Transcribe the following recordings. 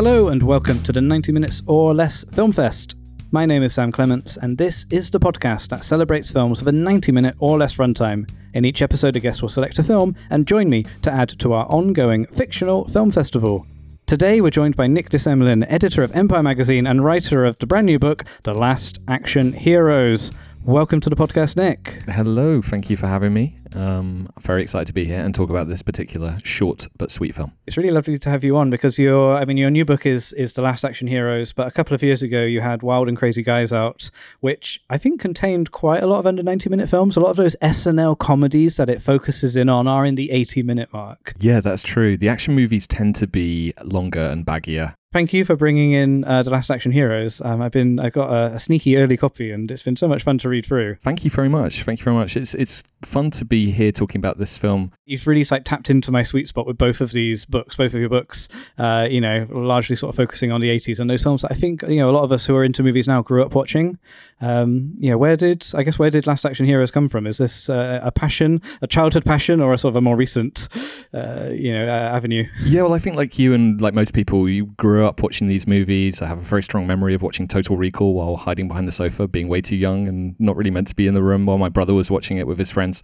Hello and welcome to the 90 Minutes or Less Film Fest. My name is Sam Clements, and this is the podcast that celebrates films with a 90 minute or less runtime. In each episode, a guest will select a film and join me to add to our ongoing fictional film festival. Today, we're joined by Nick de editor of Empire magazine and writer of the brand new book, The Last Action Heroes. Welcome to the podcast, Nick. Hello, thank you for having me. Um, I'm very excited to be here and talk about this particular short but sweet film. It's really lovely to have you on because your, I mean, your new book is is The Last Action Heroes, but a couple of years ago you had Wild and Crazy Guys out, which I think contained quite a lot of under 90 minute films. A lot of those SNL comedies that it focuses in on are in the 80 minute mark. Yeah, that's true. The action movies tend to be longer and baggier Thank you for bringing in uh, the Last Action Heroes. Um, I've been I got a, a, sneaky early copy, and it's been so much fun to read through. Thank you very much. Thank you very much. It's it's fun to be here talking about this film. You've really like tapped into my sweet spot with both of these books, both of your books. Uh, you know, largely sort of focusing on the 80s and those films that I think you know a lot of us who are into movies now grew up watching. Um, yeah, where did I guess where did Last Action Heroes come from? Is this uh, a passion, a childhood passion, or a sort of a more recent, uh, you know, uh, avenue? Yeah, well, I think like you and like most people, you grew up watching these movies movies. I have a very strong memory of watching Total Recall while hiding behind the sofa, being way too young and not really meant to be in the room while my brother was watching it with his friends.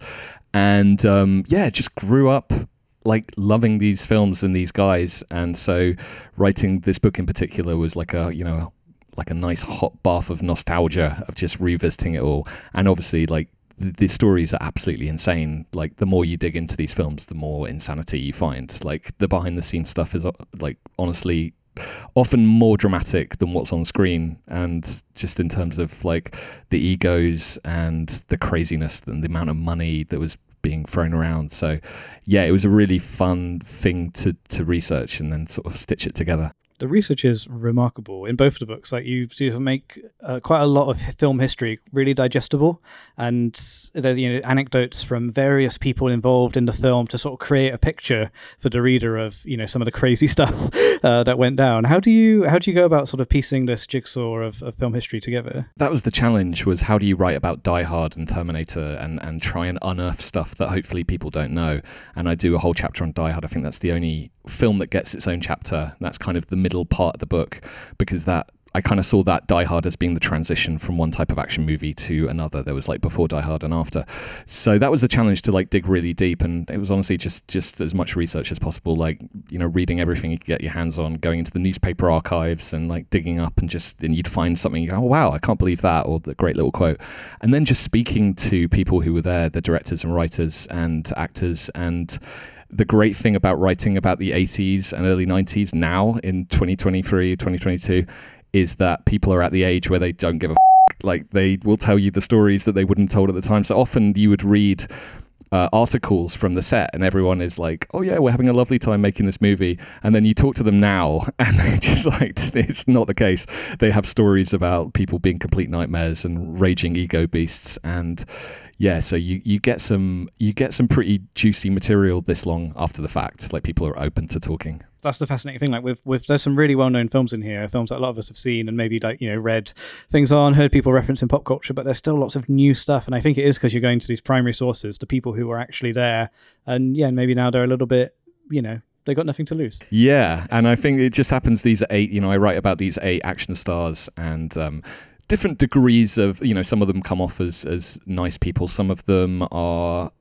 And um, yeah, just grew up like loving these films and these guys. And so writing this book in particular was like a, you know, like a nice hot bath of nostalgia of just revisiting it all. And obviously, like the, the, stories are absolutely insane. Like the more you dig into these films, the more insanity you find. Like the behind the scenes stuff is uh, like honestly often more dramatic than what's on screen and just in terms of like the egos and the craziness and the amount of money that was being thrown around so yeah it was a really fun thing to to research and then sort of stitch it together the research is remarkable in both of the books. Like you, you make uh, quite a lot of film history really digestible, and you know anecdotes from various people involved in the film to sort of create a picture for the reader of you know some of the crazy stuff uh, that went down. How do you how do you go about sort of piecing this jigsaw of, of film history together? That was the challenge: was how do you write about Die Hard and Terminator and and try and unearth stuff that hopefully people don't know. And I do a whole chapter on Die Hard. I think that's the only film that gets its own chapter. That's kind of the middle part of the book because that I kind of saw that Die Hard as being the transition from one type of action movie to another. There was like before Die Hard and after. So that was the challenge to like dig really deep, and it was honestly just just as much research as possible. Like you know, reading everything you could get your hands on, going into the newspaper archives, and like digging up, and just and you'd find something. You go, oh wow, I can't believe that, or the great little quote, and then just speaking to people who were there, the directors and writers and actors and the great thing about writing about the 80s and early 90s now in 2023, 2022 is that people are at the age where they don't give a f- like they will tell you the stories that they wouldn't told at the time. So often you would read uh, articles from the set, and everyone is like, "Oh yeah, we're having a lovely time making this movie." And then you talk to them now, and they just like it's not the case. They have stories about people being complete nightmares and raging ego beasts, and yeah, so you, you get some you get some pretty juicy material this long after the fact. Like people are open to talking. That's the fascinating thing. Like with with there's some really well known films in here, films that a lot of us have seen and maybe like you know read things on, heard people reference in pop culture, but there's still lots of new stuff. And I think it is because you're going to these primary sources, the people who were actually there, and yeah, maybe now they're a little bit you know they got nothing to lose. Yeah, and I think it just happens. These eight, you know, I write about these eight action stars, and um, different degrees of you know some of them come off as as nice people some of them are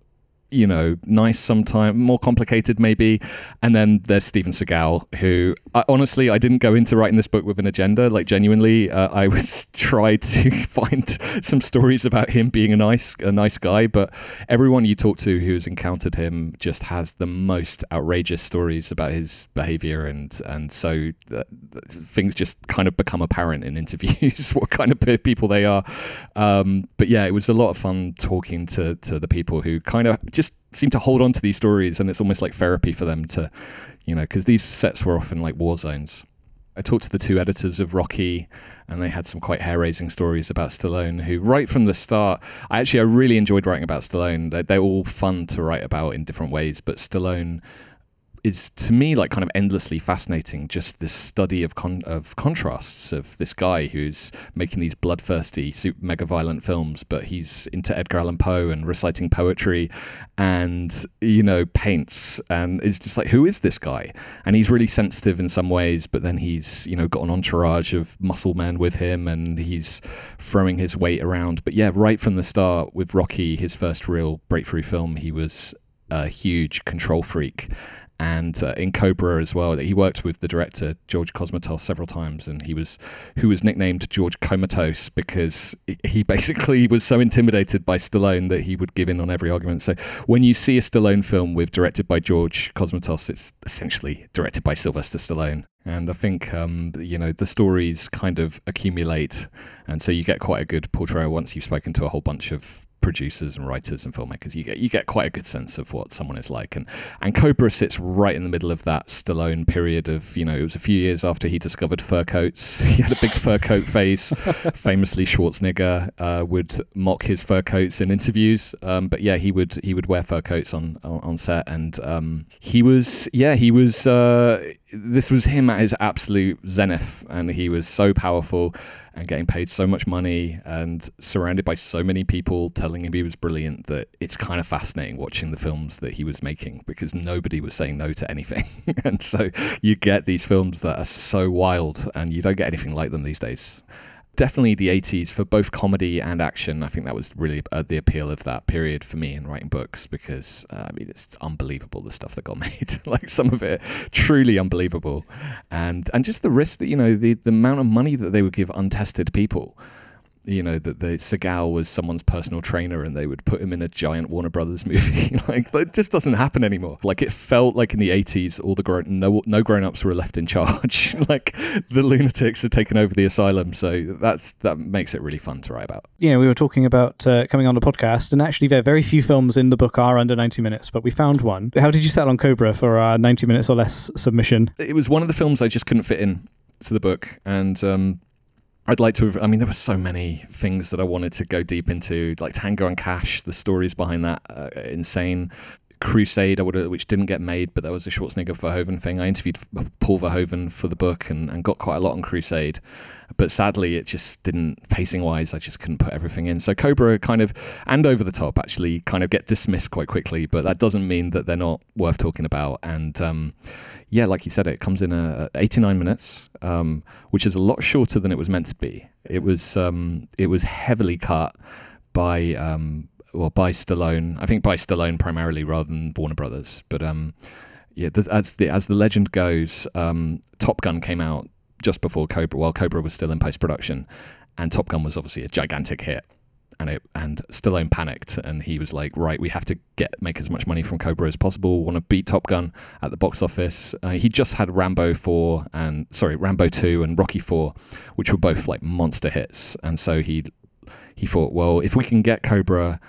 you know, nice sometimes, more complicated maybe. And then there's Steven Seagal, who I, honestly I didn't go into writing this book with an agenda. Like genuinely, uh, I was tried to find some stories about him being a nice a nice guy. But everyone you talk to who has encountered him just has the most outrageous stories about his behavior, and and so things just kind of become apparent in interviews what kind of people they are. Um, but yeah, it was a lot of fun talking to to the people who kind of just seem to hold on to these stories, and it's almost like therapy for them to, you know, because these sets were often like war zones. I talked to the two editors of Rocky, and they had some quite hair-raising stories about Stallone. Who, right from the start, I actually I really enjoyed writing about Stallone. They're, all fun to write about in different ways, but Stallone is to me like kind of endlessly fascinating. Just this study of con- of contrasts of this guy who's making these bloodthirsty, super mega violent films, but he's into Edgar Allan Poe and reciting poetry, and you know paints, and it's just like who is this guy? And he's really sensitive in some ways, but then he's you know got an entourage of muscle men with him, and he's throwing his weight around. But yeah, right from the start with Rocky, his first real breakthrough film, he was a huge control freak and uh, in Cobra as well. He worked with the director George Cosmatos several times, and he was who was nicknamed George Comatose because he basically was so intimidated by Stallone that he would give in on every argument. So when you see a Stallone film with directed by George Cosmatos, it's essentially directed by Sylvester Stallone. And I think um, you know the stories kind of accumulate, and so you get quite a good portrayal once you've spoken to a whole bunch of producers and writers and filmmakers, you get you get quite a good sense of what someone is like. And and Cobra sits right in the middle of that Stallone period of you know it was a few years after he discovered fur coats. he had a big fur coat phase. Famously, Schwarzenegger uh, would mock his fur coats in interviews. Um, but yeah, he would he would wear fur coats on on, on set, and um, he was yeah he was. Uh, this was him at his absolute zenith, and he was so powerful and getting paid so much money and surrounded by so many people telling him he was brilliant that it's kind of fascinating watching the films that he was making because nobody was saying no to anything. and so you get these films that are so wild and you don't get anything like them these days definitely the 80s for both comedy and action. I think that was really uh, the appeal of that period for me in writing books because uh, I mean it's unbelievable the stuff that got made. like some of it truly unbelievable, and and just the risk that you know the the amount of money that they would give untested people you know that the Seagal was someone's personal trainer and they would put him in a giant Warner Brothers movie. like that just doesn't happen anymore. Like it felt like in the 80s all the grown no no grown-ups were left in charge. like the lunatics had taken over the asylum. So that's that makes it really fun to write about. Yeah, we were talking about uh, coming on the podcast and actually there very few films in the book are under 90 minutes, but we found one. How did you settle on Cobra for our 90 minutes or less submission? It was one of the films I just couldn't fit in to the book and um, I'd like to have, I mean, there were so many things that I wanted to go deep into, like Tango and Cash, the stories behind that, uh, insane. Crusade, which didn't get made, but there was a Schwarzenegger Verhoeven thing. I interviewed Paul Verhoeven for the book and, and got quite a lot on Crusade, but sadly, it just didn't pacing wise. I just couldn't put everything in. So Cobra kind of and Over the Top actually kind of get dismissed quite quickly, but that doesn't mean that they're not worth talking about. And um, yeah, like you said, it comes in a 89 minutes, um, which is a lot shorter than it was meant to be. It was um, it was heavily cut by um, well by Stallone. I think by Stallone primarily rather than Warner Brothers. But um, yeah, as the as the legend goes, um, Top Gun came out just before Cobra, while Cobra was still in post production, and Top Gun was obviously a gigantic hit. And it and Stallone panicked, and he was like, "Right, we have to get make as much money from Cobra as possible. Want to beat Top Gun at the box office." Uh, he just had Rambo four and sorry, Rambo two and Rocky four, which were both like monster hits, and so he he thought, well, if we can get Cobra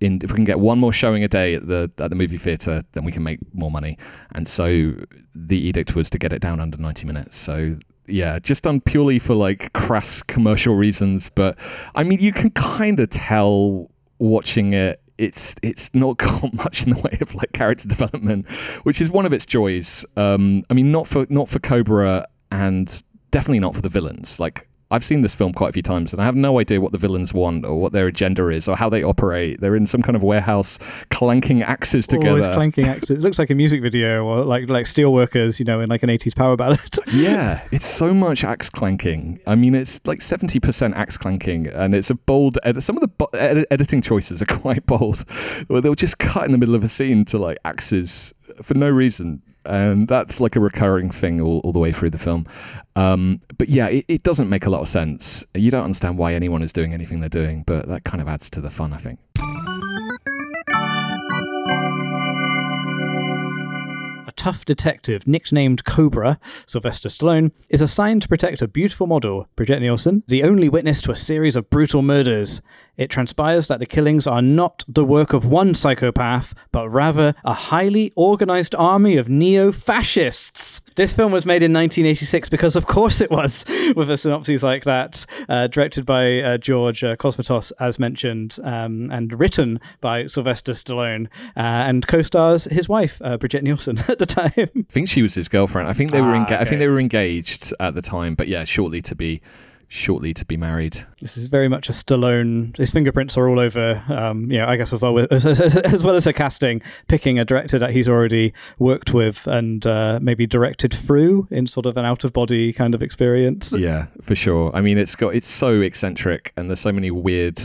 in, if we can get one more showing a day at the at the movie theater, then we can make more money. And so the edict was to get it down under 90 minutes. So yeah, just done purely for like crass commercial reasons. But I mean, you can kind of tell watching it. It's it's not got much in the way of like character development, which is one of its joys. Um, I mean, not for not for Cobra and definitely not for the villains. Like I've seen this film quite a few times, and I have no idea what the villains want or what their agenda is or how they operate. They're in some kind of warehouse clanking axes together. Always clanking axes. It looks like a music video or like like steelworkers, you know, in like an eighties power ballad. yeah, it's so much axe clanking. I mean, it's like seventy percent axe clanking, and it's a bold. Ed- some of the bo- ed- editing choices are quite bold, where they'll just cut in the middle of a scene to like axes for no reason and that's like a recurring thing all, all the way through the film. Um, but yeah, it, it, doesn't make a lot of sense. You don't understand why anyone is doing anything they're doing, but that kind of adds to the fun, I think. A tough detective, nicknamed Cobra, Sylvester Stallone, is assigned to protect a beautiful model, Bridget Nielsen, the only witness to a series of brutal murders. It transpires that the killings are not the work of one psychopath, but rather a highly organized army of neo fascists. This film was made in 1986 because, of course, it was, with a synopsis like that, uh, directed by uh, George uh, Cosmatos, as mentioned, um, and written by Sylvester Stallone, uh, and co-stars his wife, uh, Brigitte Nielsen, at the time. I think she was his girlfriend. I think they were. Ah, Enga- I think they were engaged at the time, but yeah, shortly to be, shortly to be married. This is very much a Stallone. His fingerprints are all over. Um, you know, I guess as well with, as, as, as well as her casting, picking a director that he's already worked with and uh, maybe directed through in sort of an out of body kind of experience. Yeah, for sure. I mean, it's got it's so eccentric, and there's so many weird,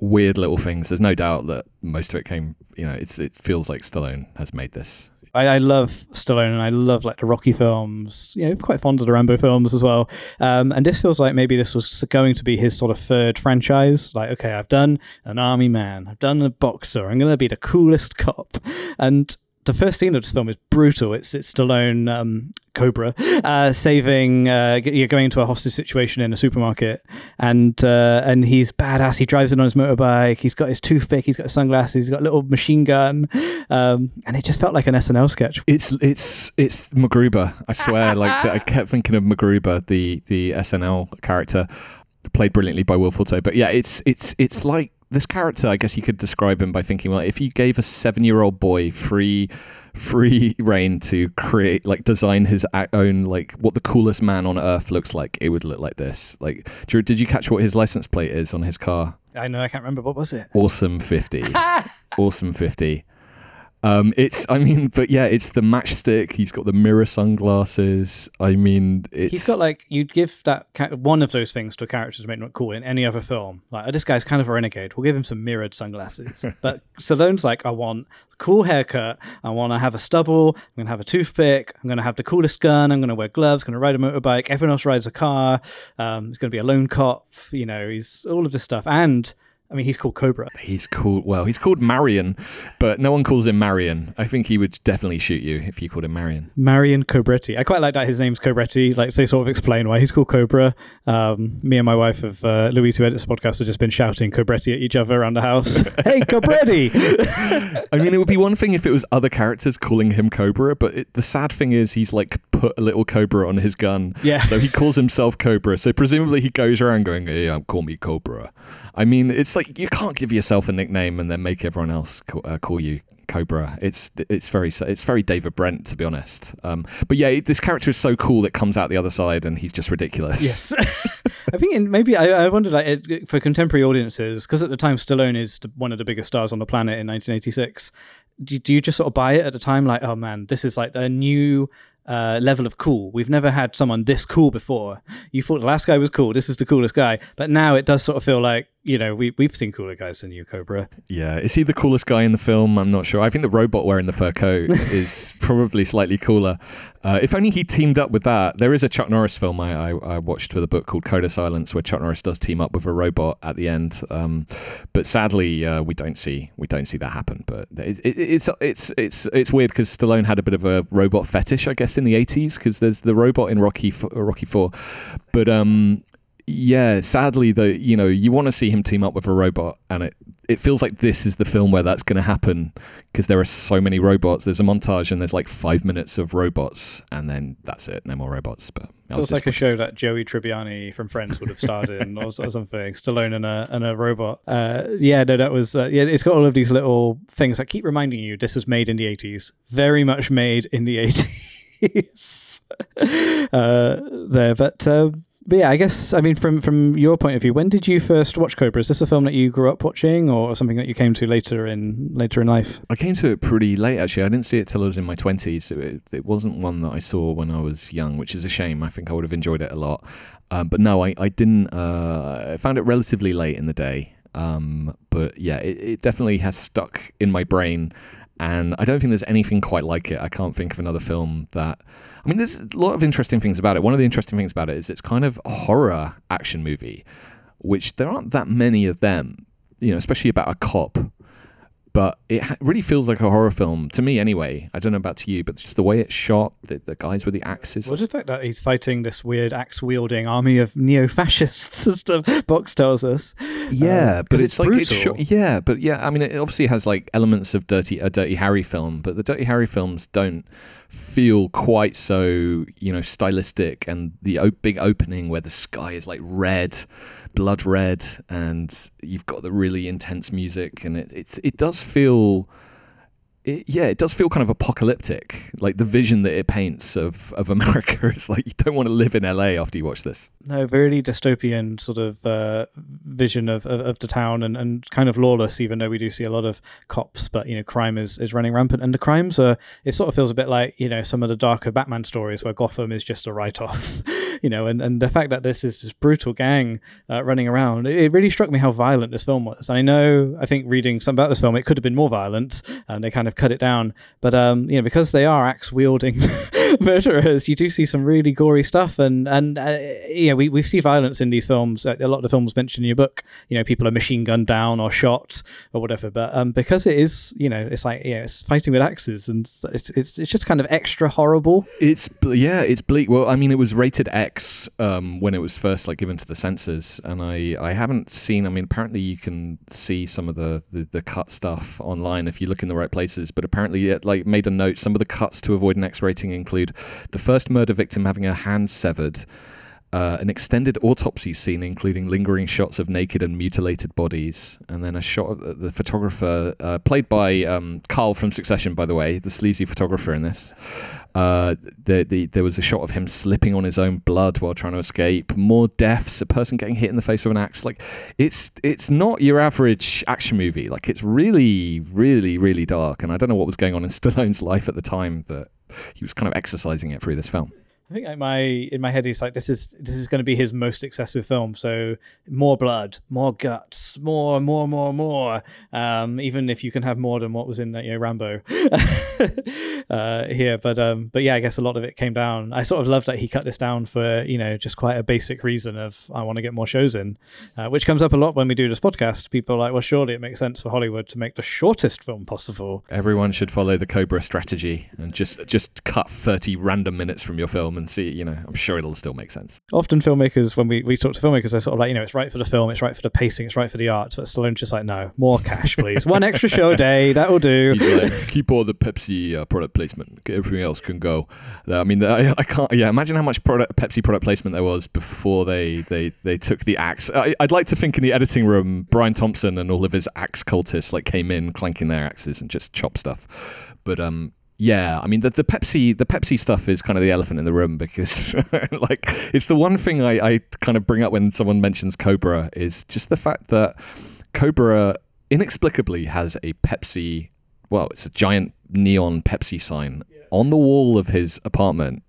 weird little things. There's no doubt that most of it came. You know, it's it feels like Stallone has made this. I, I love Stallone and I love like the Rocky films. You know, quite fond of the Rambo films as well. Um, and this feels like maybe this was going to be his sort of third franchise. Like, okay, I've done an army man, I've done a boxer, I'm going to be the coolest cop. And the first scene of this film is brutal. It's it's Stallone um, Cobra uh, saving. Uh, g- you're going into a hostage situation in a supermarket, and uh, and he's badass. He drives in on his motorbike. He's got his toothpick. He's got his sunglasses. He's got a little machine gun, um, and it just felt like an SNL sketch. It's it's it's MacGruber. I swear, like I kept thinking of MacGruber, the the SNL character, played brilliantly by Will Forte. But yeah, it's it's it's like this character. I guess you could describe him by thinking, well, if you gave a seven year old boy free free reign to create like design his own like what the coolest man on earth looks like it would look like this like Drew, did you catch what his license plate is on his car I know. I can't remember what was it. awesome 50 awesome 50 um it's i mean but yeah it's the matchstick he's got the mirror sunglasses i mean it's He's got like you'd give that one of those things to a character to make him look cool in any other film. Like oh, this guy's kind of a renegade. We'll give him some mirrored sunglasses. but Stallone's like, I want a cool haircut. I want to have a stubble. I'm gonna have a toothpick. I'm gonna have the coolest gun. I'm gonna wear gloves. Gonna ride a motorbike. Everyone else rides a car. Um, he's gonna be a lone cop. You know, he's all of this stuff. And I mean, he's called Cobra. he's called well he's called marion but no one calls him marion i think he would definitely shoot you if you called him marion Marion Cobretti. I quite like that his name's Cobretti. Like they sort of explain why he's called Cobra. Um, me and my wife of uh, Louise who edits the podcast have just been shouting Cobretti at each other around the house. hey Cobretti! I mean, it would be one thing if it was other characters calling him Cobra, but it, the sad thing is he's like put a little Cobra on his gun. Yeah. So he calls himself Cobra. So presumably he goes around going, "Hey, call me Cobra." I mean, it's like you can't give yourself a nickname and then make everyone else call, uh, call you Cobra. It's it's very it's very David Brent to be honest. Um, but yeah, this character is so cool that comes out the other side and he's just ridiculous. yes. I think in, maybe I, I wondered like for contemporary audiences because at the time Stallone is one of the biggest stars on the planet in 1986. Do, do you just sort of buy it at the time? Like, oh man, this is like a new uh, level of cool. We've never had someone this cool before. You thought the last guy was cool. This is the coolest guy. But now it does sort of feel like you know we we've seen cooler guys than you, Cobra. Yeah, is he the coolest guy in the film? I'm not sure. I think the robot wearing the fur coat is probably slightly cooler. Uh, if only he teamed up with that. There is a Chuck Norris film I, I, I watched for the book called Code of Silence, where Chuck Norris does team up with a robot at the end. Um, but sadly, uh, we don't see we don't see that happen. But it, it, it's it's it's it's weird because Stallone had a bit of a robot fetish, I guess, in the 80s because there's the robot in Rocky Rocky Four, but um, yeah, sadly, the you know you want to see him team up with a robot, and it it feels like this is the film where that's going to happen because there are so many robots. There's a montage, and there's like five minutes of robots, and then that's it. No more robots. But Feels like a show that Joey Tribbiani from Friends would have starred in, or, or something. Stallone and a and a robot. Uh, yeah, no, that was uh, yeah. It's got all of these little things that keep reminding you this was made in the eighties, very much made in the eighties. uh, there, but. Uh, but yeah, I guess I mean from from your point of view, when did you first watch Cobra? Is this a film that you grew up watching, or something that you came to later in later in life? I came to it pretty late actually. I didn't see it till I was in my twenties. It, it wasn't one that I saw when I was young, which is a shame. I think I would have enjoyed it a lot. Um, but no, I, I didn't. Uh, I found it relatively late in the day. Um, but yeah, it, it definitely has stuck in my brain, and I don't think there's anything quite like it. I can't think of another film that. I mean, there's a lot of interesting things about it. One of the interesting things about it is it's kind of a horror action movie, which there aren't that many of them. You know, especially about a cop but it really feels like a horror film to me anyway. I don't know about to you, but just the way it's shot, the, the guys with the axes. What the fact that he's fighting this weird axe wielding army of neo fascists and stuff? Box tells us. Yeah, Um, but 'cause it's, like it's brutal. yeah, but yeah, I mean, it obviously has like elements of dirty a Dirty Harry film, but the Dirty Harry films don't feel quite so you know stylistic, and the o- big opening where the sky is like red, blood red, and you've got the really intense music, and it it, it does feel. It, yeah, it does feel kind of apocalyptic. Like the vision that it paints of, of America is like you don't want to live in LA after you watch this. No, very dystopian sort of uh, vision of, of, of the town and, and kind of lawless, even though we do see a lot of cops, but, you know, crime is, is running rampant. And the crimes are, it sort of feels a bit like, you know, some of the darker Batman stories where Gotham is just a write off, you know, and, and the fact that this is this brutal gang uh, running around, it, it really struck me how violent this film was. I know, I think reading some about this film, it could have been more violent and they kind of cut it down. But, um, you know, because they are axe wielding murderers, you do see some really gory stuff. And, and uh, know, we, we see violence in these films. A lot of the films mentioned in your book, you know, people are machine gunned down or shot or whatever. But um, because it is, you know, it's like, yeah, it's fighting with axes and it's, it's, it's just kind of extra horrible. It's yeah, it's bleak. Well, I mean, it was rated X um, when it was first like given to the censors, and I I haven't seen. I mean, apparently you can see some of the the, the cut stuff online if you look in the right places. But apparently, it like made a note. Some of the cuts to avoid an X rating include the first murder victim having her hand severed. Uh, an extended autopsy scene, including lingering shots of naked and mutilated bodies, and then a shot of the- the photographer, uh, played by um, Carl from Succession, by the way, the sleazy photographer in this. Uh, the, the, there was a shot of him slipping on his own blood while trying to escape. More deaths, a person getting hit in the face with an axe. Like it's it's not your average action movie. Like it's really, really, really dark. And I don't know what was going on in Stallone's life at the time that he was kind of exercising it through this film. I think like my in my head he's like this is this is going to be his most excessive film. So more blood, more guts, more, more, more, more. Um, even if you can have more than what was in that you know Rambo uh, here, but um, but yeah, I guess a lot of it came down. I sort of love that he cut this down for you know just quite a basic reason of I want to get more shows in, uh, which comes up a lot when we do this podcast. People are like, well, surely it makes sense for Hollywood to make the shortest film possible. Everyone should follow the Cobra strategy and just just cut thirty random minutes from your film and see. You know, I'm sure it'll still make sense. often filmmakers when we, we talk to filmmakers they're sort of like you know it's right for the film it's right for the pacing it's right for the art but Stallone's just like no more cash please one extra show a day that will do like, keep all the Pepsi uh, product placement. Everything else can go. Uh, I mean, I, I can't. Yeah, imagine how much product, Pepsi product placement there was before they they, they took the axe. I, I'd like to think in the editing room, Brian Thompson and all of his axe cultists like came in clanking their axes and just chop stuff. But um, yeah, I mean the, the Pepsi the Pepsi stuff is kind of the elephant in the room because like it's the one thing I, I kind of bring up when someone mentions Cobra is just the fact that Cobra inexplicably has a Pepsi well, it's a giant neon Pepsi sign on the wall of his apartment.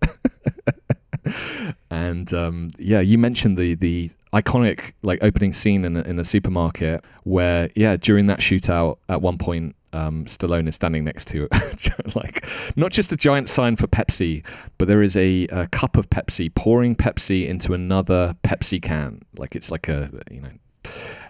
and um, yeah, you mentioned the the iconic like opening scene in a, in a supermarket where yeah, during that shootout at one point um, Stallone is standing next to like not just a giant sign for Pepsi, but there is a, a cup of Pepsi pouring Pepsi into another Pepsi can. Like it's like a you know.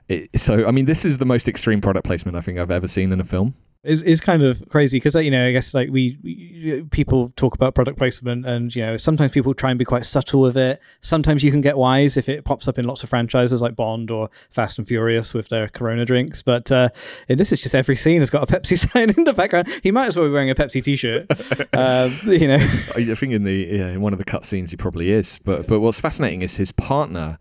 It, so I mean, this is the most extreme product placement I think I've ever seen in a film. Is is kind of crazy because you know I guess like we, we people talk about product placement and you know sometimes people try and be quite subtle with it. Sometimes you can get wise if it pops up in lots of franchises like Bond or Fast and Furious with their Corona drinks. But uh, in this is just every scene has got a Pepsi sign in the background. He might as well be wearing a Pepsi T-shirt. um, you know, I think in the yeah, in one of the cut scenes he probably is. But but what's fascinating is his partner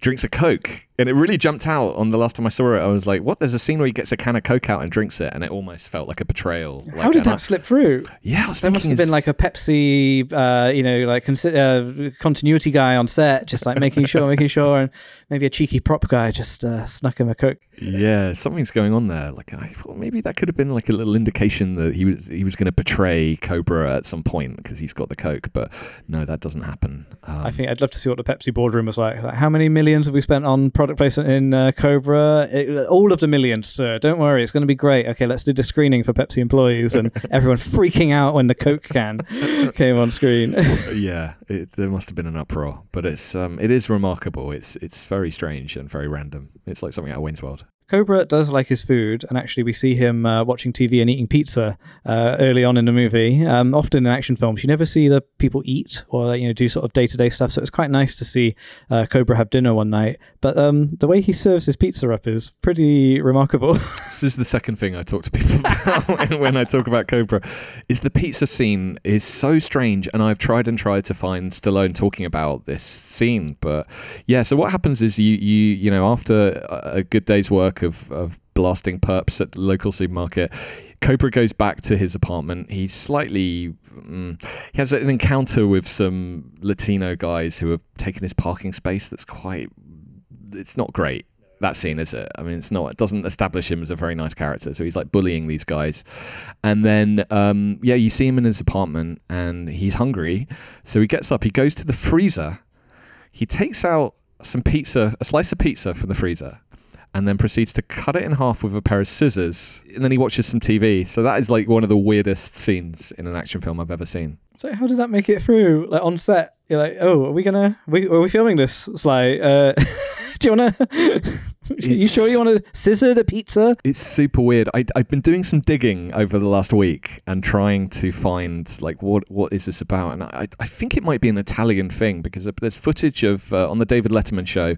drinks a Coke. And it really jumped out on the last time I saw it. I was like, what? There's a scene where he gets a can of Coke out and drinks it, and it almost felt like a betrayal. how Like, did and I- that slip through? yeah, I was There must have been like a Pepsi, uh, you know, like uh, continuity guy on set, just like making sure, making sure, and maybe a cheeky prop guy just uh, snuck him a coke. Yeah, something's going on there. Like I thought maybe that could have been like a little indication that he was he was going to betray Cobra at some point because he's got the Coke. But no, that doesn't happen. Um, I think I'd love to see what the Pepsi boardroom was like. Like, how many millions have we spent on product placement in uh, Cobra? It- all of the millions, sir. Don't worry, it's going to be great. Okay, let's do the screening for Pepsi employees and everyone freaking out when the Coke can came on screen. yeah, it, there must have been an uproar, but it's um, it is remarkable. It's it's very strange and very random. It's like something out of Wayne's World. Cobra does like his food, and actually, we see him uh, watching TV and eating pizza uh, early on in the movie. Um, often in action films, you never see the people eat or you know do sort of day to day stuff. So it's quite nice to see uh, Cobra have dinner one night. But um, the way he serves his pizza up is pretty remarkable. this is the second thing I talk to people about when I talk about Cobra. Is the pizza scene is so strange, and I've tried and tried to find Stallone talking about this scene, but yeah. So what happens is you you you know after a good day's work of of blasting perps at the local supermarket. Cobra goes back to his apartment. He's slightly. Mm, he has an encounter with some Latino guys who have taken his parking space that's quite. It's not great that scene, is it? I mean, it's not. It doesn't establish him as a very nice character. So he's like bullying these guys, and then um, yeah, you see him in his apartment, and he's hungry. So he gets up. He goes to the freezer. He takes out some pizza, a slice of pizza from the freezer, and then proceeds to cut it in half with a pair of scissors. And then he watches some TV. So that is like one of the weirdest scenes in an action film I've ever seen. So how did that make it through? Like on set, you're like, oh, are we gonna? Are we, are we filming this? Sly? Uh, do you wanna? you sure you want to scissor the pizza? It's super weird. I, I've been doing some digging over the last week and trying to find like what what is this about, and I I think it might be an Italian thing because there's footage of uh, on the David Letterman show.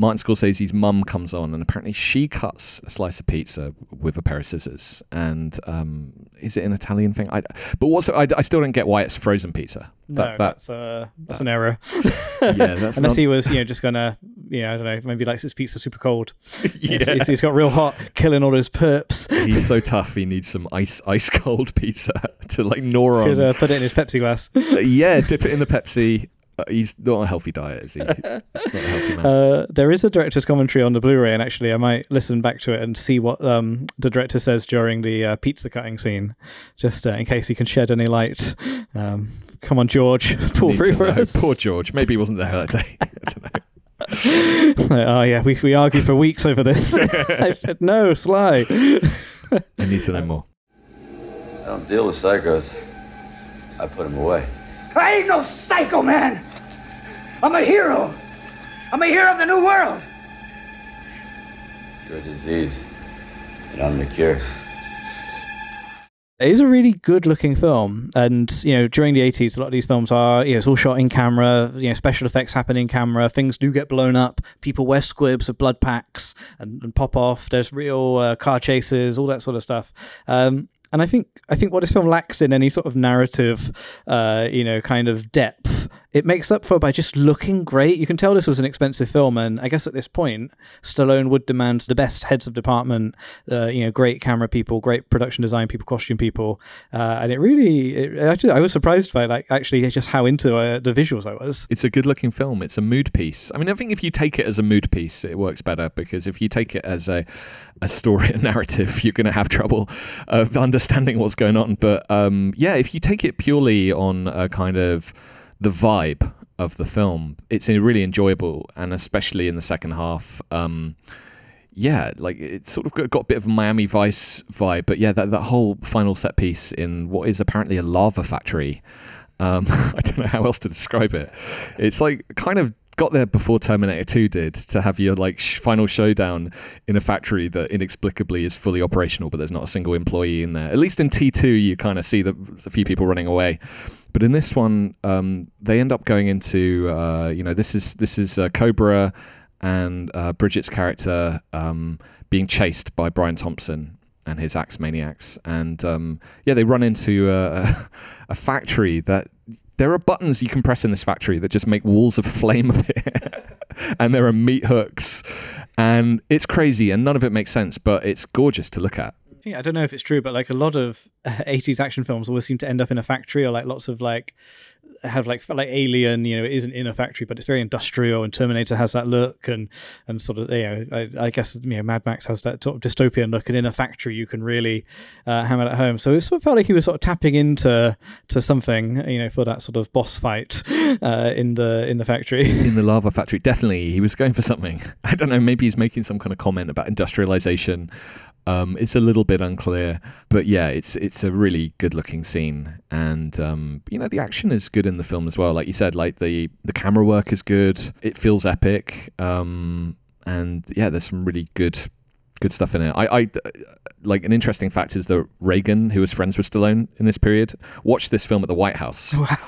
Martin Scorsese's mum comes on, and apparently she cuts a slice of pizza with a pair of scissors. And um, is it an Italian thing? I, but what's I, I still don't get why it's frozen pizza. No, that, that's uh, that's that, an error. yeah, that's unless not... he was you know just gonna yeah I don't know maybe likes his pizza super cold. yeah, he's, got real hot, killing all his perps. he's so tough. He needs some ice ice cold pizza to like gnaw on. Could uh, put it in his Pepsi glass. Uh, yeah, dip it in the Pepsi he's not a healthy diet, is he? healthy uh, there is a director's commentary on the Blu-ray, and actually, I might listen back to it and see what um, the director says during the uh, pizza cutting scene, just uh, in case he can shed any light. Um, come on, George, pull through for know. us. Poor George. Maybe he wasn't there that day. I don't know. oh yeah, we we argued for weeks over this. I said no, Sly. I need to know more. I don't deal with psychos. I put them away. I ain't no psycho man. I'm a hero. I'm a hero of the new world. You're a disease, and I'm the cure. It is a really good looking film. And, you know, during the 80s, a lot of these films are, you know, it's all shot in camera, you know, special effects happen in camera, things do get blown up, people wear squibs with blood packs and, and pop off, there's real uh, car chases, all that sort of stuff. Um, and I think I think what this film lacks in any sort of narrative, uh, you know, kind of depth, it makes up for by just looking great. You can tell this was an expensive film, and I guess at this point, Stallone would demand the best heads of department, uh, you know, great camera people, great production design people, costume people, uh, and it really, it, actually, I was surprised by like actually just how into uh, the visuals I was. It's a good-looking film. It's a mood piece. I mean, I think if you take it as a mood piece, it works better because if you take it as a a story, a narrative, you're going to have trouble of understanding what's going on. But um, yeah, if you take it purely on a kind of the vibe of the film, it's really enjoyable, and especially in the second half. Um, yeah, like it's sort of got, a bit of a Miami Vice vibe, but yeah, that, that whole final set piece in what is apparently a lava factory. Um, I don't know how else to describe it. It's like kind of got there before Terminator 2 did to have your like sh- final showdown in a factory that inexplicably is fully operational, but there's not a single employee in there. At least in T2, you kind of see the, a few people running away. But in this one, um, they end up going into uh, you know this is this is uh, Cobra and uh, Bridget's character um, being chased by Brian Thompson and his axe maniacs, and um, yeah, they run into a, a factory that there are buttons you can press in this factory that just make walls of flame appear, and there are meat hooks, and it's crazy, and none of it makes sense, but it's gorgeous to look at. I don't know if it's true, but like a lot of 80s action films always seem to end up in a factory or like lots of like have like like Alien, you know, it isn't in a factory, but it's very industrial, and Terminator has that look, and and sort of you know, I, I guess you know, Mad Max has that sort of dystopian look, and in a factory you can really uh, hammer it home. So it sort of felt like he was sort of tapping into to something, you know, for that sort of boss fight uh, in the in the factory, in the lava factory. Definitely, he was going for something. I don't know, maybe he's making some kind of comment about industrialization um, it's a little bit unclear, but yeah, it's it's a really good looking scene, and um, you know the action is good in the film as well. Like you said, like the the camera work is good. It feels epic, um, and yeah, there's some really good good stuff in it. I, I like an interesting fact is that Reagan, who was friends with Stallone in this period, watched this film at the White House. Wow.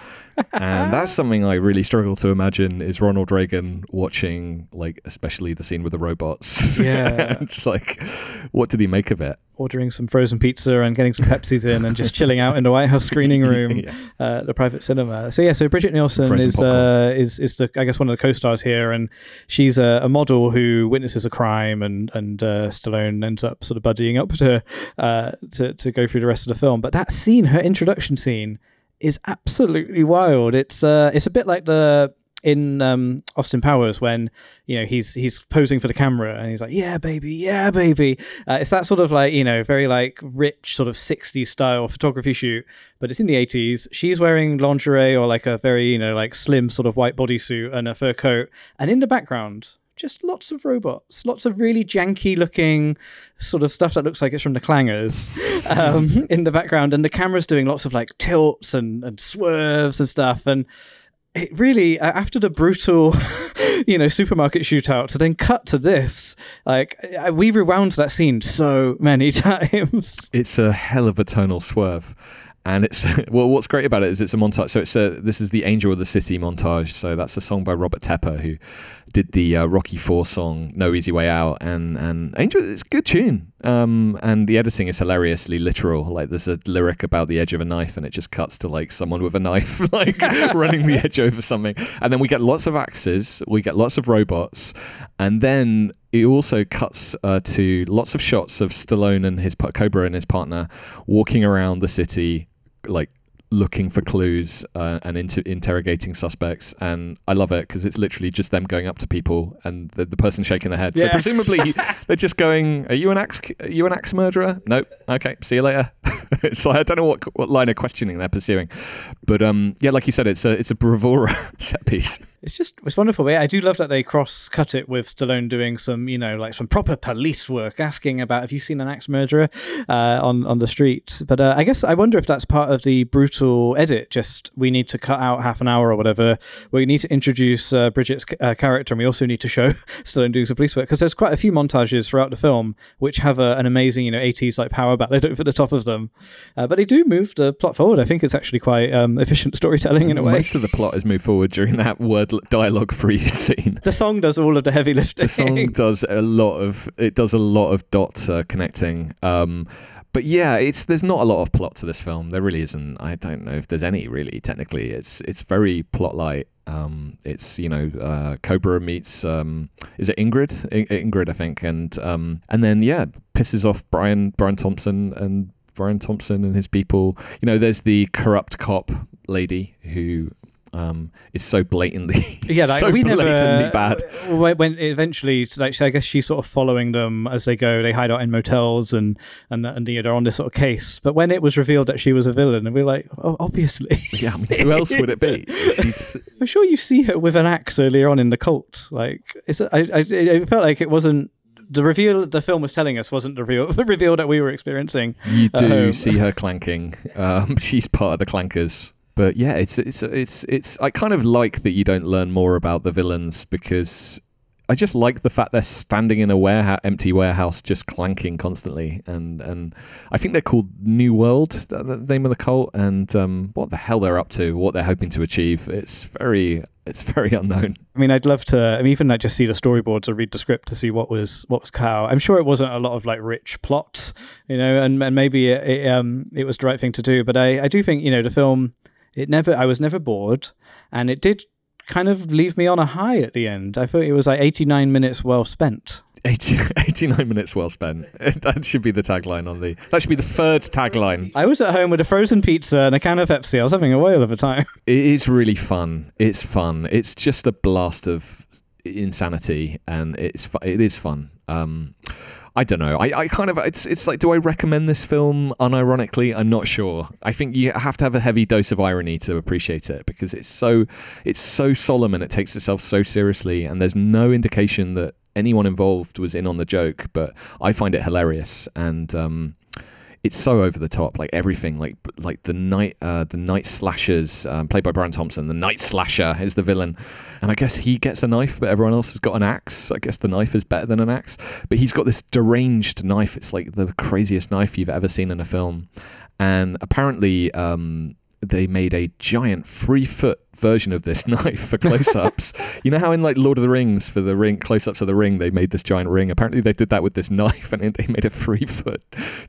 And that's something I really struggle to imagine is Ronald Reagan watching, like, especially the scene with the robots. Yeah. it's like, what did he make of it? Ordering some frozen pizza and getting some Pepsis in and just chilling out in the White House screening room, Yeah. uh, the private cinema. So yeah, so Bridget Nielsen Frozen is uh, is is the I guess one of the co-stars here, and she's a, a model who witnesses a crime, and and uh, Stallone ends up sort of buddying up to uh, to to go through the rest of the film. But that scene, her introduction scene, is absolutely wild. It's uh, it's a bit like the in um, Austin Powers when you know he's he's posing for the camera and he's like, "Yeah, baby, yeah, baby." Uh, it's that sort of like you know very like rich sort of 60s style photography shoot, but it's in the 80s. She's wearing lingerie or like a very you know like slim sort of white bodysuit and a fur coat, and in the background. Just lots of robots, lots of really janky looking sort of stuff that looks like it's from the clangers um, in the background. And the camera's doing lots of like tilts and, and swerves and stuff. And it really uh, after the brutal you know supermarket shootout to then cut to this like I- we rewound that scene so many times It's a hell of a tonal swerve. And it's well. What's great about it is it's a montage. So it's a this is the Angel of the City montage. So that's a song by Robert Tepper who did the uh, Rocky Four song "No Easy Way Out." And and Angel, it's a good tune. Um, and the editing is hilariously literal. Like there's a lyric about the edge of a knife, and it just cuts to like someone with a knife like running the edge over something. And then we get lots of axes. We get lots of robots, and then it also cuts uh, to lots of shots of Stallone and his Cobra and his partner walking around the city, like looking for clues uh, and inter- interrogating suspects. And I love it because it's literally just them going up to people and the, the person shaking their head. So presumably they're just going, "Are you an axe? Are you an axe murderer? Nope. Okay. See you later." it's like I don't know what what line of questioning they're pursuing, but um, yeah, like you said, it's a it's a bravura set piece. It's just it's wonderful. I do love that they cross cut it with stallone doing some you know like some proper police work asking about have you seen an axe murderer uh, on on the street? But uh, i guess i wonder if that's part of the brutal edit just we need to cut out half an hour or whatever. We need to introduce uh, bridget's uh, character and we also need to show stallone doing some police work. Because there's quite a few montages throughout the film which have a, an amazing you know 80s like power ballad over the top of them. Uh, but they do move the plot forward. I think it's actually quite um, efficient storytelling in a way. Most of the plot is moved forward during that word dialogue free scene. the song does all of the heavy lifting. The song does a lot of it does a lot of dot uh, connecting um but yeah it's there's not a lot of plot to this film. There really isn't. I don't know if there's any really technically. It's it's very plot light um it's you know uh cobra meets um is it ingrid? I- ingrid i think and um and then yeah pisses off brian brian thompson and brian thompson and his people. You know there's the corrupt cop lady who um, is so blatantly yeah, like so we never bad. When, when eventually, so, like, so I guess she's sort of following them as they go. They hide out in motels and and and you know, they're on this sort of case. But when it was revealed that she was a villain, and we are like, oh, obviously. Yeah, I mean, who else would it be? I'm sure you see her with an axe earlier on in the cult. Like, it's I, I it felt like it wasn't the reveal the film was telling us wasn't the reveal the reveal that we were experiencing. you do see her clanking. Um, she's part of the clankers. But yeah, it's it's it's it's. I kind of like that you don't learn more about the villains because I just like the fact they're standing in a warehouse, empty warehouse, just clanking constantly. And and I think they're called New World, the, the name of the cult, and um, what the hell they're up to, what they're hoping to achieve. It's very it's very unknown. I mean, I'd love to. I mean, even like just see the storyboards or read the script to see what was what was out. I'm sure it wasn't a lot of like rich plot, you know, and, and maybe it, it um it was the right thing to do. But I I do think you know the film it never I was never bored, and it did kind of leave me on a high at the end. I thought it was like 89 minutes well spent. 80, 89 minutes well spent. That should be the tagline on the. That should be the third tagline. I was at home with a frozen pizza and a can of Pepsi. I was having a whale of a time. It is really fun. It's fun. It's just a blast of insanity, and it's fu- it is fun. Um, I don't know. I, I kind of it's it's like, do I recommend this film? Unironically, I'm not sure. I think you have to have a heavy dose of irony to appreciate it because it's so it's so solemn and it takes itself so seriously, and there's no indication that anyone involved was in on the joke. But I find it hilarious, and um, it's so over the top. Like everything, like like the night uh, the night slashers um, played by Brian Thompson. The night slasher is the villain, and I guess he gets a knife, but everyone else has got an axe. I guess the knife is better than an axe, but he's got this deranged knife. It's like the craziest knife you've ever seen in a film, and apparently. Um, they made a giant three foot version of this knife for close ups. you know how in like Lord of the Rings for the ring close ups of the ring they made this giant ring. Apparently they did that with this knife and they made a three foot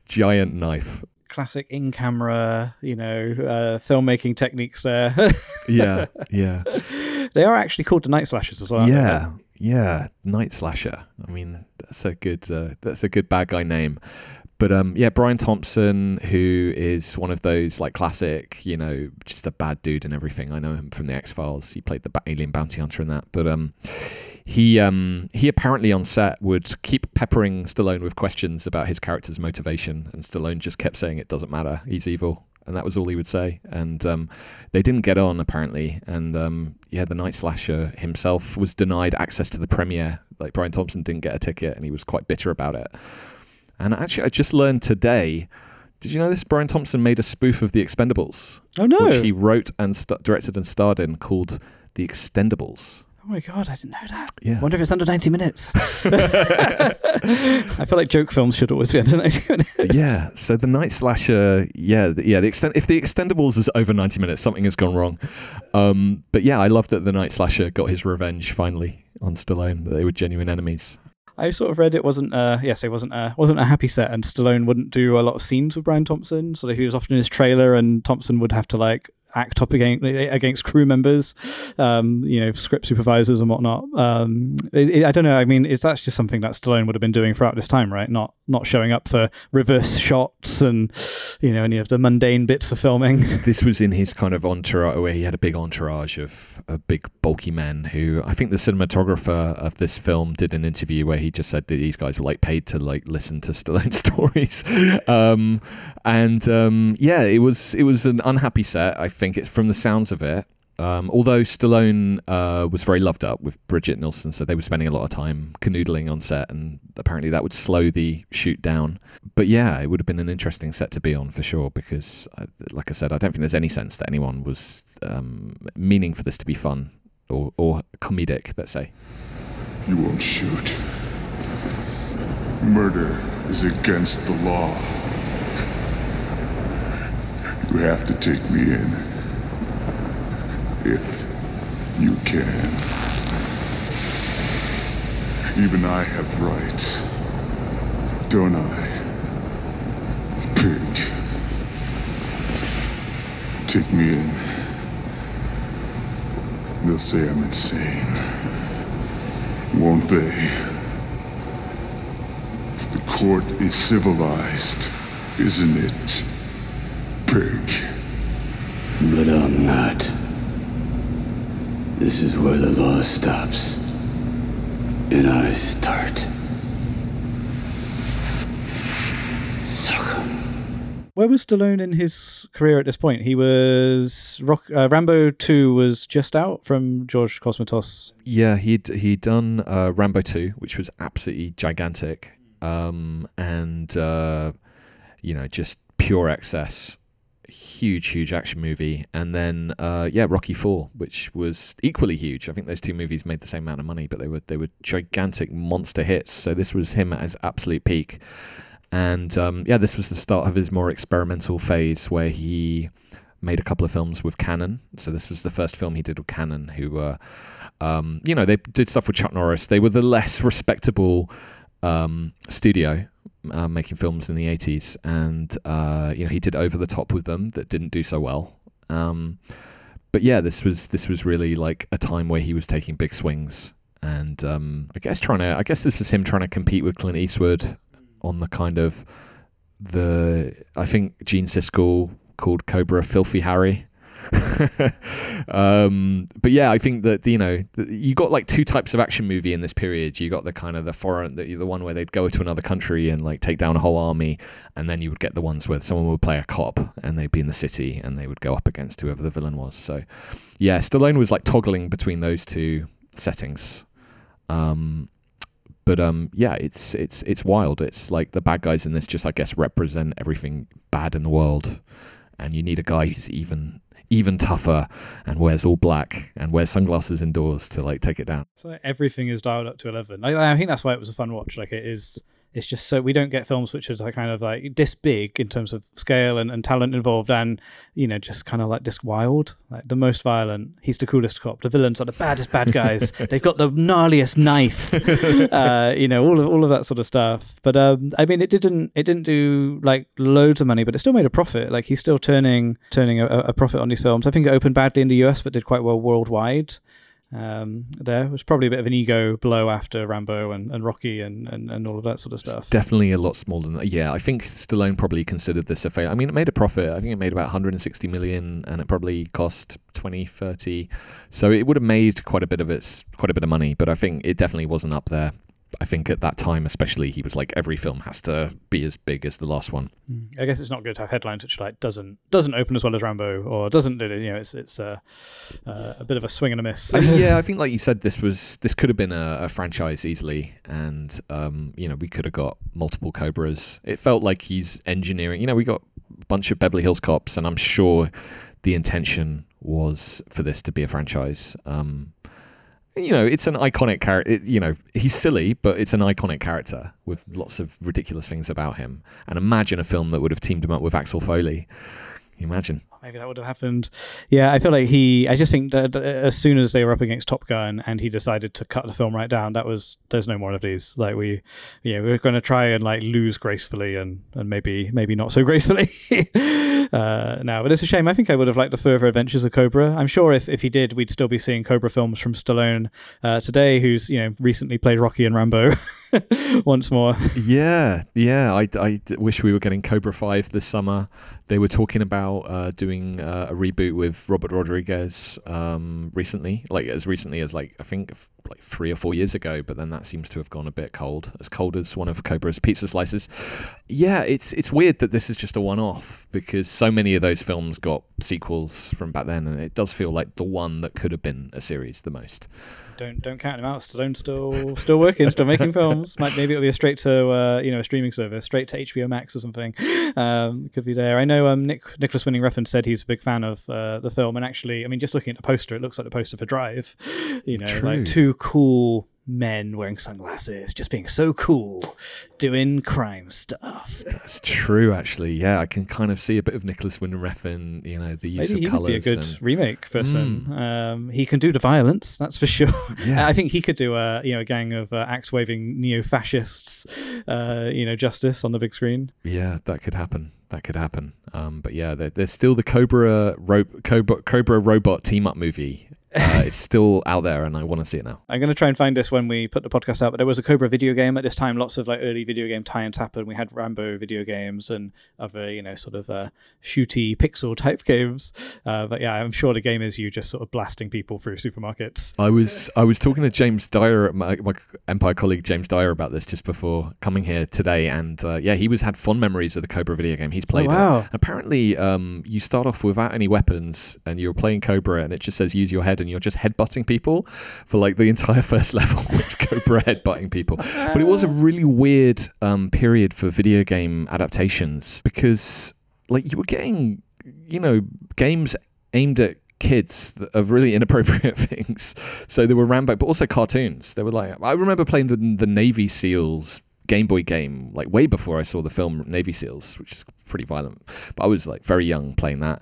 giant knife. Classic in camera, you know, uh, filmmaking techniques there. yeah, yeah. They are actually called the Night Slashers as well. Yeah, yeah. Night Slasher. I mean, that's a good uh, that's a good bad guy name. But um, yeah, Brian Thompson, who is one of those like classic, you know, just a bad dude and everything. I know him from the X Files. He played the alien bounty hunter in that. But um, he um, he apparently on set would keep peppering Stallone with questions about his character's motivation, and Stallone just kept saying it doesn't matter. He's evil, and that was all he would say. And um, they didn't get on apparently. And um, yeah, the Night Slasher himself was denied access to the premiere. Like Brian Thompson didn't get a ticket, and he was quite bitter about it. And actually, I just learned today. Did you know this? Brian Thompson made a spoof of The Expendables. Oh no! Which he wrote and st- directed and starred in, called The Extendables. Oh my god, I didn't know that. Yeah. Wonder if it's under 90 minutes. I feel like joke films should always be under 90 minutes. yeah. So the Night Slasher, yeah, the, yeah. The extent if the Extendables is over 90 minutes, something has gone wrong. Um, but yeah, I love that the Night Slasher got his revenge finally on Stallone. That they were genuine enemies. I sort of read it wasn't uh yes it wasn't a wasn't a happy set and Stallone wouldn't do a lot of scenes with Brian Thompson. So he was often in his trailer and Thompson would have to like act up against against crew members, um, you know, script supervisors and whatnot. Um, it, it, I don't know. I mean, it's that just something that Stallone would have been doing throughout this time, right? Not not showing up for reverse shots and you know any of the mundane bits of filming. this was in his kind of entourage, where he had a big entourage of, a big bulky men. Who I think the cinematographer of this film did an interview where he just said that these guys were like paid to like listen to Stallone stories, um, and um, yeah, it was it was an unhappy set. I think think it's from the sounds of it. Um, although Stallone uh, was very loved up with Brigitte Nielsen, so they were spending a lot of time canoodling on set, and apparently that would slow the shoot down. But yeah, it would have been an interesting set to be on for sure, because, uh, like I said, I don't think there's any sense that anyone was um, meaning for this to be fun or, or comedic, let's say. You won't shoot. Murder is against the law. You have to take me in if you can. Even I have rights, don't I? Pig. Take me in. They'll say I'm insane. Won't they? The court is civilized, isn't it? Pig. But I'm not. This is where the law stops. And I start. Sucker. Where was Stallone in his career at this point? He was Rock, uh, Rambo Two was just out from George Cosmatos. Yeah, he'd he'd done uh, Rambo Two, which was absolutely gigantic, um, and uh, you know just pure excess huge, huge action movie, and then uh, yeah, Rocky Four, which was equally huge. I think those two movies made the same amount of money, but they were they were gigantic monster hits. So this was him at his absolute peak, and um, yeah, this was the start of his more experimental phase where he made a couple of films with Cannon. So this was the first film he did with Cannon, who were, um, you know, they did stuff with Chuck Norris. They were the less respectable um, studio uh, making films in the 80s, and uh, you know he did Over the Top with them that didn't do so well. Um, but yeah, this was this was really like a time where he was taking big swings, and um, I guess trying to I guess this was him trying to compete with Clint Eastwood on the kind of the I think Gene Siskel called Cobra Filthy Harry. um, but yeah, I think that you know you got like two types of action movie in this period. You got the kind of the foreign, the, the one where they'd go to another country and like take down a whole army, and then you would get the ones where someone would play a cop and they'd be in the city and they would go up against whoever the villain was. So yeah, Stallone was like toggling between those two settings. Um, But um, yeah, it's it's it's wild. It's like the bad guys in this just I guess represent everything bad in the world, and you need a guy who's even even tougher and wears all black and wears sunglasses indoors to like take it down. So everything is dialed up to eleven. I, I think that's why it was a fun watch. Like it is. It's just so we don't get films which are kind of like this big in terms of scale and, and talent involved, and you know just kind of like this wild, like the most violent. He's the coolest cop. The villains are the baddest bad guys. They've got the gnarliest knife. uh, you know all of all of that sort of stuff. But um, I mean, it didn't it didn't do like loads of money, but it still made a profit. Like he's still turning turning a, a profit on these films. I think it opened badly in the US, but did quite well worldwide um, there. It was probably a bit of an ego blow after Rambo and, and Rocky and, and, and all of that sort of stuff. Definitely a lot smaller than that. Yeah, I think Stallone probably considered this a fail. I mean, it made a profit. I think it made about 160 million and it probably cost 20, 30. So it would have made quite a bit of its quite a bit of money, but I think it definitely wasn't up there. I think at that time, especially, he was like every film has to be as big as the last one. Mm. I guess it's not good to have headlines which like doesn't doesn't open as well as Rambo or doesn't do it. You know, it's it's uh, uh, a bit of a swing and a miss. I mean, yeah, I think like you said, this was this could have been a, a franchise easily, and um, you know we could have got multiple Cobras. It felt like he's engineering. You know, we got a bunch of Beverly Hills Cops, and I'm sure the intention was for this to be a franchise. Um, you know, it's an iconic character. You know, he's silly, but it's an iconic character with lots of ridiculous things about him. And imagine a film that would have teamed him up with Axel Foley. Imagine? Maybe that would have happened. Yeah, I feel like he. I just think that as soon as they were up against Top Gun and he decided to cut the film right down, that was there's no more of these. Like we, yeah, we are going to try and like lose gracefully and and maybe maybe not so gracefully. uh, now, but it's a shame. I think I would have liked the further adventures of Cobra. I'm sure if if he did, we'd still be seeing Cobra films from Stallone uh, today, who's you know recently played Rocky and Rambo once more. Yeah, yeah. I, I wish we were getting Cobra Five this summer. They were talking about uh, doing uh, a reboot with Robert Rodriguez um, recently, like as recently as like I think like three or four years ago. But then that seems to have gone a bit cold, as cold as one of Cobra's pizza slices. Yeah, it's it's weird that this is just a one-off because so many of those films got sequels from back then, and it does feel like the one that could have been a series the most don't don't count him out. Stallone's still still working, still making films. Might maybe it'll be a straight to uh, you know a streaming service, straight to HBO Max or something. Um, could be there. I know um, Nick Nicolas Winding Refn said he's a big fan of uh, the film, and actually, I mean, just looking at the poster, it looks like the poster for Drive. You know, True. like two cool men wearing sunglasses, just being so cool, doing crime stuff. That's true, actually. Yeah, I can kind of see a bit of Nicolas Winding Refn. You know, the use Maybe of he colours. would be a good and... remake person. Mm. Um, he can do the violence, that's for sure. Yeah. I think he could do a you know a gang of uh, axe waving neo fascists, uh, you know, justice on the big screen. Yeah, that could happen. That could happen. Um, but yeah, there's still the Cobra, ro- Cobra Cobra robot team up movie uh, it's still out there, and I want to see it now. I'm going to try and find this when we put the podcast out. But there was a Cobra video game at this time. Lots of like early video game tie-ins happened. We had Rambo video games and other, you know, sort of uh, shooty pixel type games. Uh, but yeah, I'm sure the game is you just sort of blasting people through supermarkets. I was I was talking to James Dyer, my, my Empire colleague James Dyer, about this just before coming here today, and uh, yeah, he was had fond memories of the Cobra video game. He's played oh, wow. it. Apparently, um, you start off without any weapons, and you're playing Cobra, and it just says use your head and you're just headbutting people for like the entire first level. it's Cobra headbutting people. But it was a really weird um, period for video game adaptations because like you were getting, you know, games aimed at kids of really inappropriate things. So there were Rambo, but also cartoons. They were like I remember playing the the Navy SEALs Game Boy game like way before I saw the film Navy SEALs, which is pretty violent. But I was like very young playing that,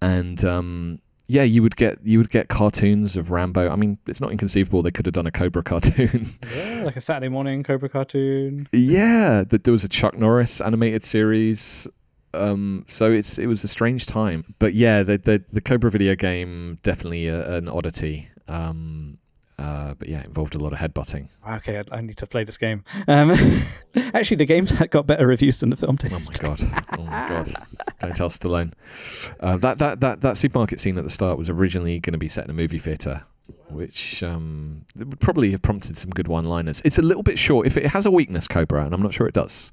and um, yeah, you would get you would get cartoons of Rambo. I mean, it's not inconceivable they could have done a Cobra cartoon. yeah, like a Saturday morning Cobra cartoon. yeah, that there was a Chuck Norris animated series. Um, so it's it was a strange time, but yeah, the the, the Cobra video game definitely a, an oddity. Um, uh, but yeah, it involved a lot of headbutting. Okay, I, I need to play this game. Um, actually, the game's got better reviews than the film did. Oh my god! Oh my god! Don't tell Stallone. Uh, that that that that supermarket scene at the start was originally going to be set in a movie theater. Which um, would probably have prompted some good one-liners. It's a little bit short. If it has a weakness, Cobra, and I'm not sure it does.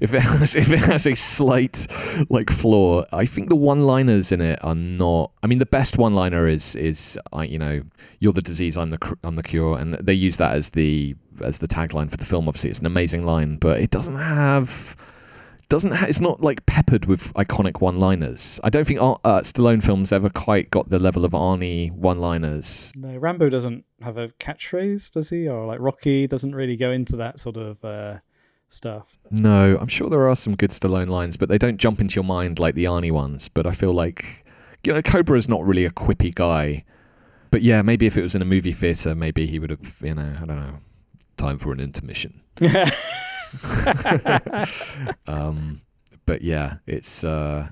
If it has, if it has a slight like flaw, I think the one-liners in it are not. I mean, the best one-liner is is I, you know, you're the disease, I'm the I'm the cure, and they use that as the as the tagline for the film. Obviously, it's an amazing line, but it doesn't have doesn't ha- it's not like peppered with iconic one-liners. I don't think Ar- uh, Stallone films ever quite got the level of Arnie one-liners. No, Rambo doesn't have a catchphrase, does he? Or like Rocky doesn't really go into that sort of uh, stuff. No, I'm sure there are some good Stallone lines, but they don't jump into your mind like the Arnie ones. But I feel like you know Cobra is not really a quippy guy. But yeah, maybe if it was in a movie theater, maybe he would have you know I don't know. Time for an intermission. um, but yeah, it's uh,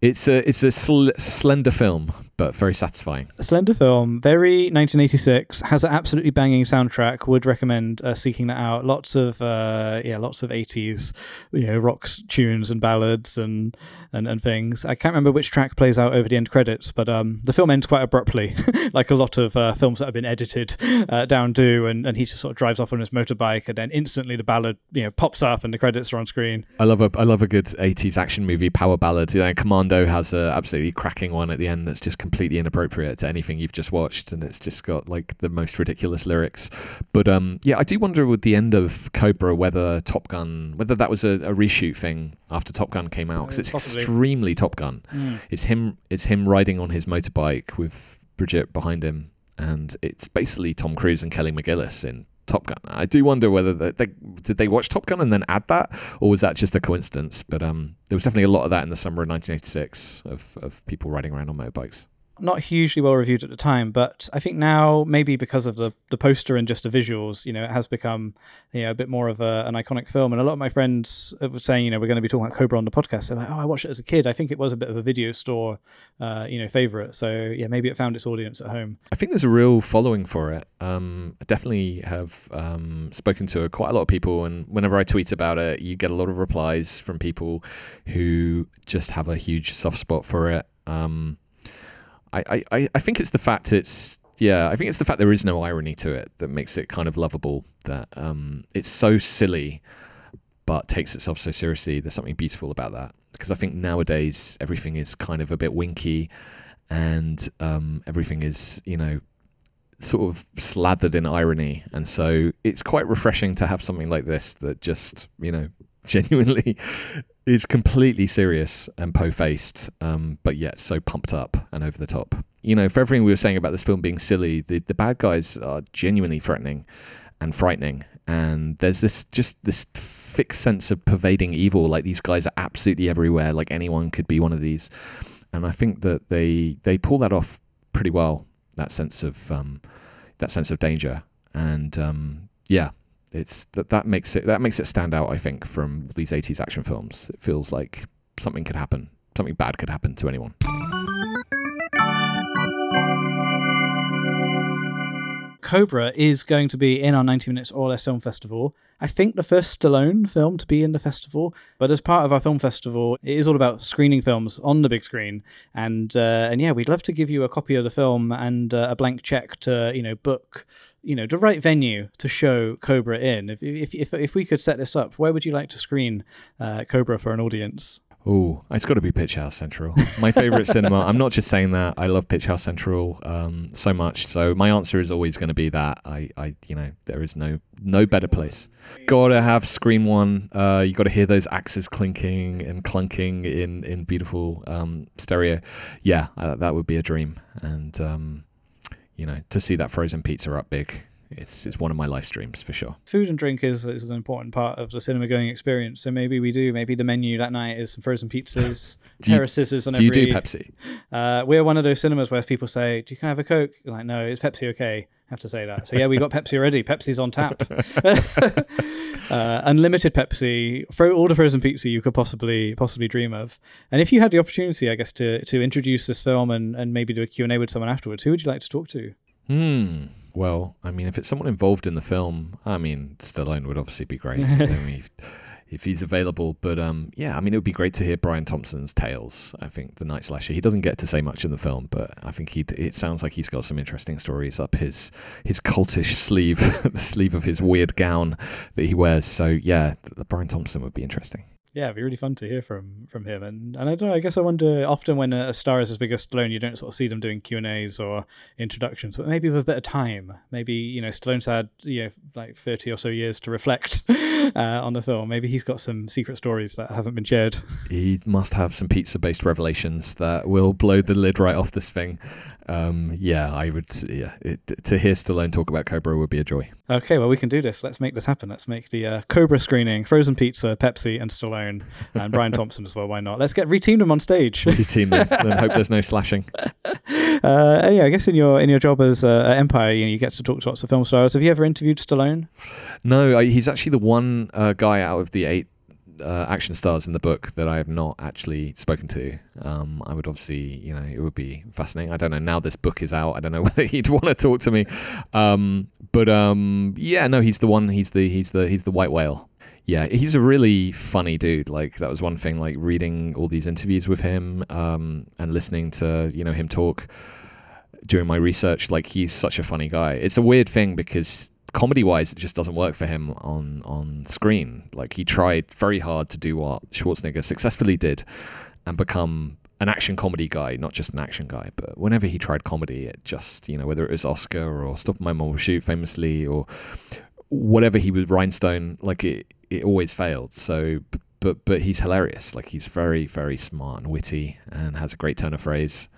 it's a it's a sl- slender film, but very satisfying. A slender film, very 1986, has an absolutely banging soundtrack. Would recommend uh, seeking that out. Lots of uh, yeah, lots of 80s, you know, rock tunes and ballads and, and and things. I can't remember which track plays out over the end credits, but um, the film ends quite abruptly, like a lot of uh, films that have been edited uh, down do. And, and he just sort of drives off on his motorbike, and then instantly the ballad you know pops up and the credits are on screen. I love a I love a good 80s action movie power ballad. You know, Commando has a absolutely cracking one at the end that's just completely inappropriate to anything you've just watched, and it's just got like the most ridiculous lyrics. But um, yeah, I do wonder with the end of Cobra whether Top Gun, whether that was a, a reshoot thing after Top Gun came out, because it's Possibly. extremely Top Gun. It's him. It's him riding on his motorbike with Brigitte behind him, and it's basically Tom Cruise and Kelly McGillis in Top Gun. I do wonder whether they, they did they watch Top Gun and then add that, or was that just a coincidence? But um, there was definitely a lot of that in the summer of 1986 of of people riding around on motorbikes. Not hugely well reviewed at the time, but I think now maybe because of the the poster and just the visuals, you know, it has become you know a bit more of a, an iconic film. And a lot of my friends were saying, you know, we're going to be talking about Cobra on the podcast. They're like, oh, I watched it as a kid. I think it was a bit of a video store, uh, you know, favorite. So yeah, maybe it found its audience at home. I think there's a real following for it. Um, I definitely have um, spoken to quite a lot of people, and whenever I tweet about it, you get a lot of replies from people who just have a huge soft spot for it. Um, I, I, I think it's the fact it's yeah, I think it's the fact there is no irony to it that makes it kind of lovable. That um, it's so silly, but takes itself so seriously. There's something beautiful about that because I think nowadays everything is kind of a bit winky, and um, everything is you know sort of slathered in irony, and so it's quite refreshing to have something like this that just you know genuinely is completely serious and po-faced, um, but yet so pumped up and over the top. You know, for everything we were saying about this film being silly, the the bad guys are genuinely threatening and frightening, and there's this just this fixed sense of pervading evil. Like these guys are absolutely everywhere. Like anyone could be one of these, and I think that they they pull that off pretty well. That sense of um, that sense of danger, and um, yeah, it's that that makes it that makes it stand out. I think from these '80s action films, it feels like something could happen, something bad could happen to anyone. Cobra is going to be in our 90 Minutes or Less Film Festival. I think the first Stallone film to be in the festival, but as part of our film festival, it is all about screening films on the big screen. And uh, and yeah, we'd love to give you a copy of the film and uh, a blank check to you know book you know the right venue to show Cobra in. If if if, if we could set this up, where would you like to screen uh, Cobra for an audience? Oh, it's got to be Picturehouse Central. My favorite cinema. I'm not just saying that. I love Picturehouse Central um, so much. So my answer is always going to be that. I, I, you know, there is no no better place. Gotta have Screen One. Uh, you got to hear those axes clinking and clunking in in beautiful um, stereo. Yeah, uh, that would be a dream. And um, you know, to see that frozen pizza up big, it's it's one of my life streams for sure. Food and drink is, is an important part of the cinema going experience. So maybe we do. Maybe the menu that night is some frozen pizzas, Do you- terrace scissors, and Do you every. do Pepsi? Uh, we're one of those cinemas where people say, "Do you can I have a Coke?" You're like, no, is Pepsi okay? have to say that. So yeah, we got Pepsi already. Pepsi's on tap. uh, unlimited Pepsi, throw all the frozen pizza you could possibly possibly dream of. And if you had the opportunity, I guess, to to introduce this film and, and maybe do a Q and A with someone afterwards, who would you like to talk to? Hmm. Well, I mean, if it's someone involved in the film, I mean, Stallone would obviously be great. I mean, if he's available. But um, yeah, I mean, it would be great to hear Brian Thompson's tales. I think the Night Slasher. He doesn't get to say much in the film, but I think he. It sounds like he's got some interesting stories up his his cultish sleeve, the sleeve of his weird gown that he wears. So yeah, the Brian Thompson would be interesting. Yeah, it'd be really fun to hear from from him. And and I don't know. I guess I wonder. Often when a star is as big as Stallone, you don't sort of see them doing Q and A's or introductions. But maybe with a bit of time, maybe you know Stallone's had you know like thirty or so years to reflect uh, on the film. Maybe he's got some secret stories that haven't been shared. He must have some pizza-based revelations that will blow the lid right off this thing. Um, yeah, I would. Yeah, it, to hear Stallone talk about Cobra would be a joy. Okay, well we can do this. Let's make this happen. Let's make the uh, Cobra screening, frozen pizza, Pepsi, and Stallone, and Brian Thompson as well. Why not? Let's get reteam them on stage. Reteam them, and hope there's no slashing. Uh, yeah, I guess in your in your job as uh, Empire, you, know, you get to talk to lots of film stars. Have you ever interviewed Stallone? No, I, he's actually the one uh, guy out of the eight uh, action stars in the book that I have not actually spoken to. Um, I would obviously, you know, it would be fascinating. I don't know. Now this book is out. I don't know whether he'd want to talk to me. Um, but um, yeah, no, he's the one. He's the he's the he's the white whale. Yeah, he's a really funny dude. Like that was one thing. Like reading all these interviews with him um, and listening to you know him talk during my research. Like he's such a funny guy. It's a weird thing because comedy wise, it just doesn't work for him on on screen. Like he tried very hard to do what Schwarzenegger successfully did, and become an action comedy guy, not just an action guy. But whenever he tried comedy, it just you know whether it was Oscar or Stop My Mom Will Shoot, famously, or whatever he was Rhinestone, like it it always failed. So. But but he's hilarious. Like he's very very smart and witty, and has a great turn of phrase,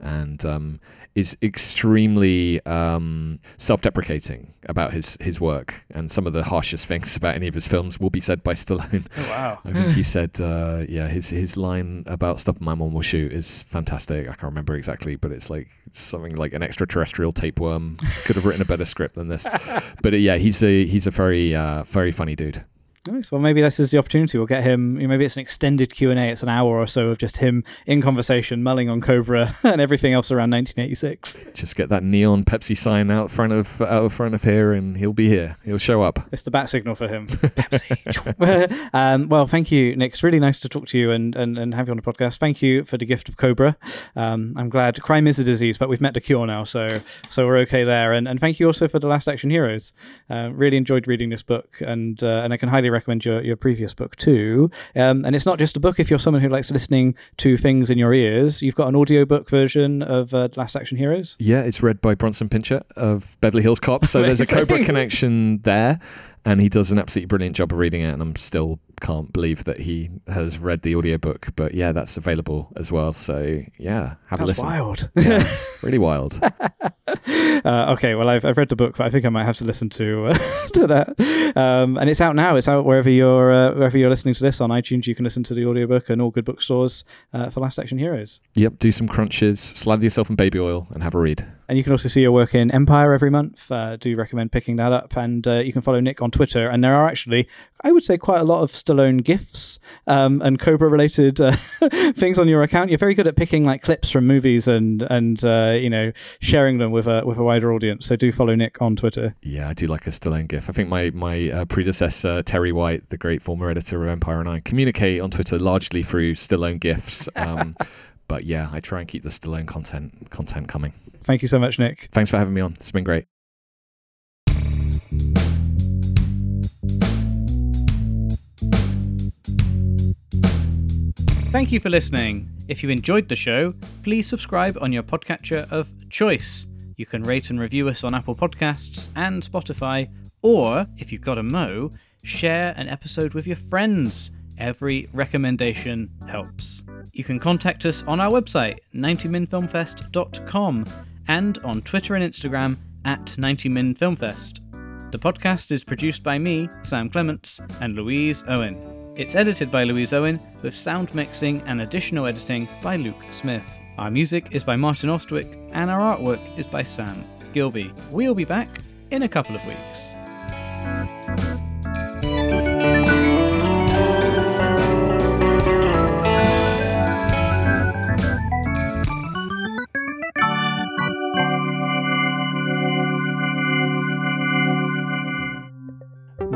and um, is extremely um, self-deprecating about his his work, and some of the harshest things about any of his films will be said by Stallone. Oh, wow. I think he said, uh, yeah, his his line about "Stop My Mom Will Shoot" is fantastic. I can't remember exactly, but it's like something like an extraterrestrial tapeworm could have written a better script than this. But uh, yeah, he's a he's a very uh, very funny dude. Nice. Well, maybe this is the opportunity. We'll get him. Maybe it's an extended Q and A. It's an hour or so of just him in conversation, mulling on Cobra and everything else around 1986. Just get that neon Pepsi sign out front of out front of here, and he'll be here. He'll show up. It's the bat signal for him. Pepsi. um, well, thank you, Nick. It's really nice to talk to you and, and, and have you on the podcast. Thank you for the gift of Cobra. Um, I'm glad crime is a disease, but we've met the cure now, so so we're okay there. And and thank you also for the Last Action Heroes. Uh, really enjoyed reading this book, and uh, and I can highly recommend your, your previous book too. Um, and it's not just a book. If you're someone who likes listening to things in your ears, you've got an audiobook version of uh, Last Action Heroes. Yeah, it's read by Bronson Pinchot of Beverly Hills Cop. So there's a Cobra connection there. And he does an absolutely brilliant job of reading it. And I'm still can't believe that he has read the audiobook. But yeah, that's available as well. So yeah, have a That's listen. wild. Yeah, really wild. Uh, okay, well, I've, I've read the book, but I think I might have to listen to uh, to that. Um, and it's out now. It's out wherever you're uh, wherever you're listening to this on iTunes. You can listen to the audiobook and all good bookstores uh, for Last Action Heroes. Yep, do some crunches, slather yourself in baby oil, and have a read. And you can also see your work in Empire every month. Uh, do recommend picking that up. And uh, you can follow Nick on Twitter. And there are actually, I would say, quite a lot of Stallone gifs um, and Cobra related uh, things on your account. You're very good at picking like clips from movies and and uh, you know sharing them with a with a wider audience. So do follow Nick on Twitter. Yeah, I do like a Stallone gif. I think my my uh, predecessor Terri White, the great former editor of Empire, and I communicate on Twitter largely through Stallone gifs. Um, but yeah, I try and keep the Stallone content content coming. Thank you so much, Nick. Thanks for having me on. It's been great. Thank you for listening. If you enjoyed the show, please subscribe on your podcatcher of choice. You can rate and review us on Apple Podcasts and Spotify, or if you've got a mo, share an episode with your friends. Every recommendation helps. You can contact us on our website, 90minfilmfest.com, and on Twitter and Instagram at 90minfilmfest. The podcast is produced by me, Sam Clements, and Louise Owen. It's edited by Louise Owen, with sound mixing and additional editing by Luke Smith. Our music is by Martin Austwick, and our artwork is by Sam Gilbey. We'll be back in a couple of weeks.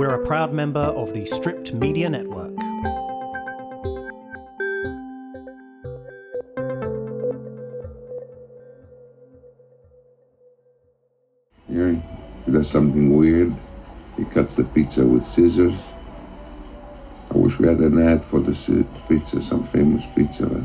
We're a proud member of the Stripped Media Network. Yeah, he does something weird. He cuts the pizza with scissors. I wish we had an ad for the pizza, some famous pizza.